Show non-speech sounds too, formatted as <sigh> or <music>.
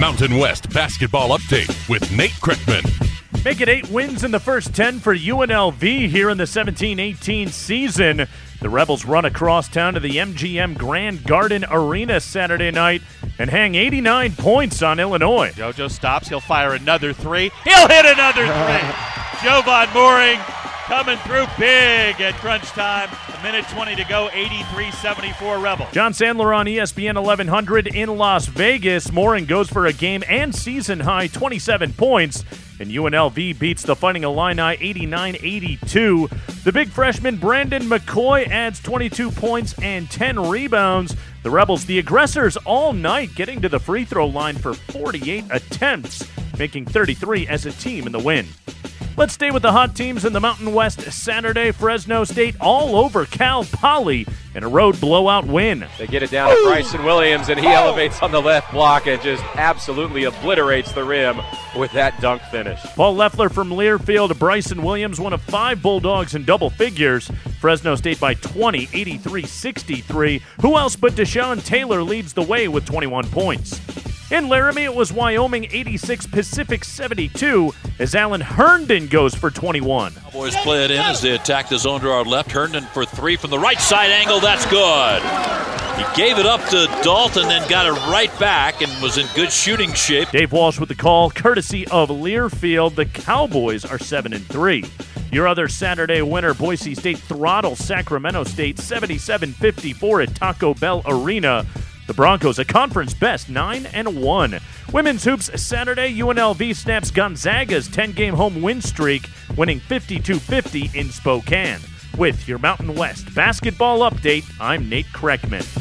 Mountain West basketball update with Nate Kreckman. Make it eight wins in the first 10 for UNLV here in the 17 18 season. The Rebels run across town to the MGM Grand Garden Arena Saturday night and hang 89 points on Illinois. JoJo stops. He'll fire another three. He'll hit another three. <laughs> Jovan Mooring coming through big at crunch time. Minute 20 to go, 83 74 Rebels. John Sandler on ESPN 1100 in Las Vegas. Mooring goes for a game and season high 27 points. And UNLV beats the Fighting Illini 89 82. The big freshman Brandon McCoy adds 22 points and 10 rebounds. The Rebels, the aggressors all night, getting to the free throw line for 48 attempts, making 33 as a team in the win. Let's stay with the hot teams in the Mountain West Saturday. Fresno State all over Cal Poly in a road blowout win. They get it down to Bryson Williams, and he elevates on the left block and just absolutely obliterates the rim with that dunk finish. Paul Loeffler from Learfield, Bryson Williams, one of five Bulldogs in double figures. Fresno State by 20, 83 63. Who else but Deshon Taylor leads the way with 21 points? In Laramie, it was Wyoming 86, Pacific 72, as Alan Herndon goes for 21. Cowboys play it in as they attack the zone to our left. Herndon for three from the right side angle. That's good. He gave it up to Dalton, then got it right back and was in good shooting shape. Dave Walsh with the call, courtesy of Learfield. The Cowboys are 7 and 3. Your other Saturday winner, Boise State throttle Sacramento State 77 54 at Taco Bell Arena. The Broncos, a conference best, 9 and 1. Women's hoops Saturday, UNLV snaps Gonzaga's 10 game home win streak, winning 52 50 in Spokane. With your Mountain West basketball update, I'm Nate Kreckman.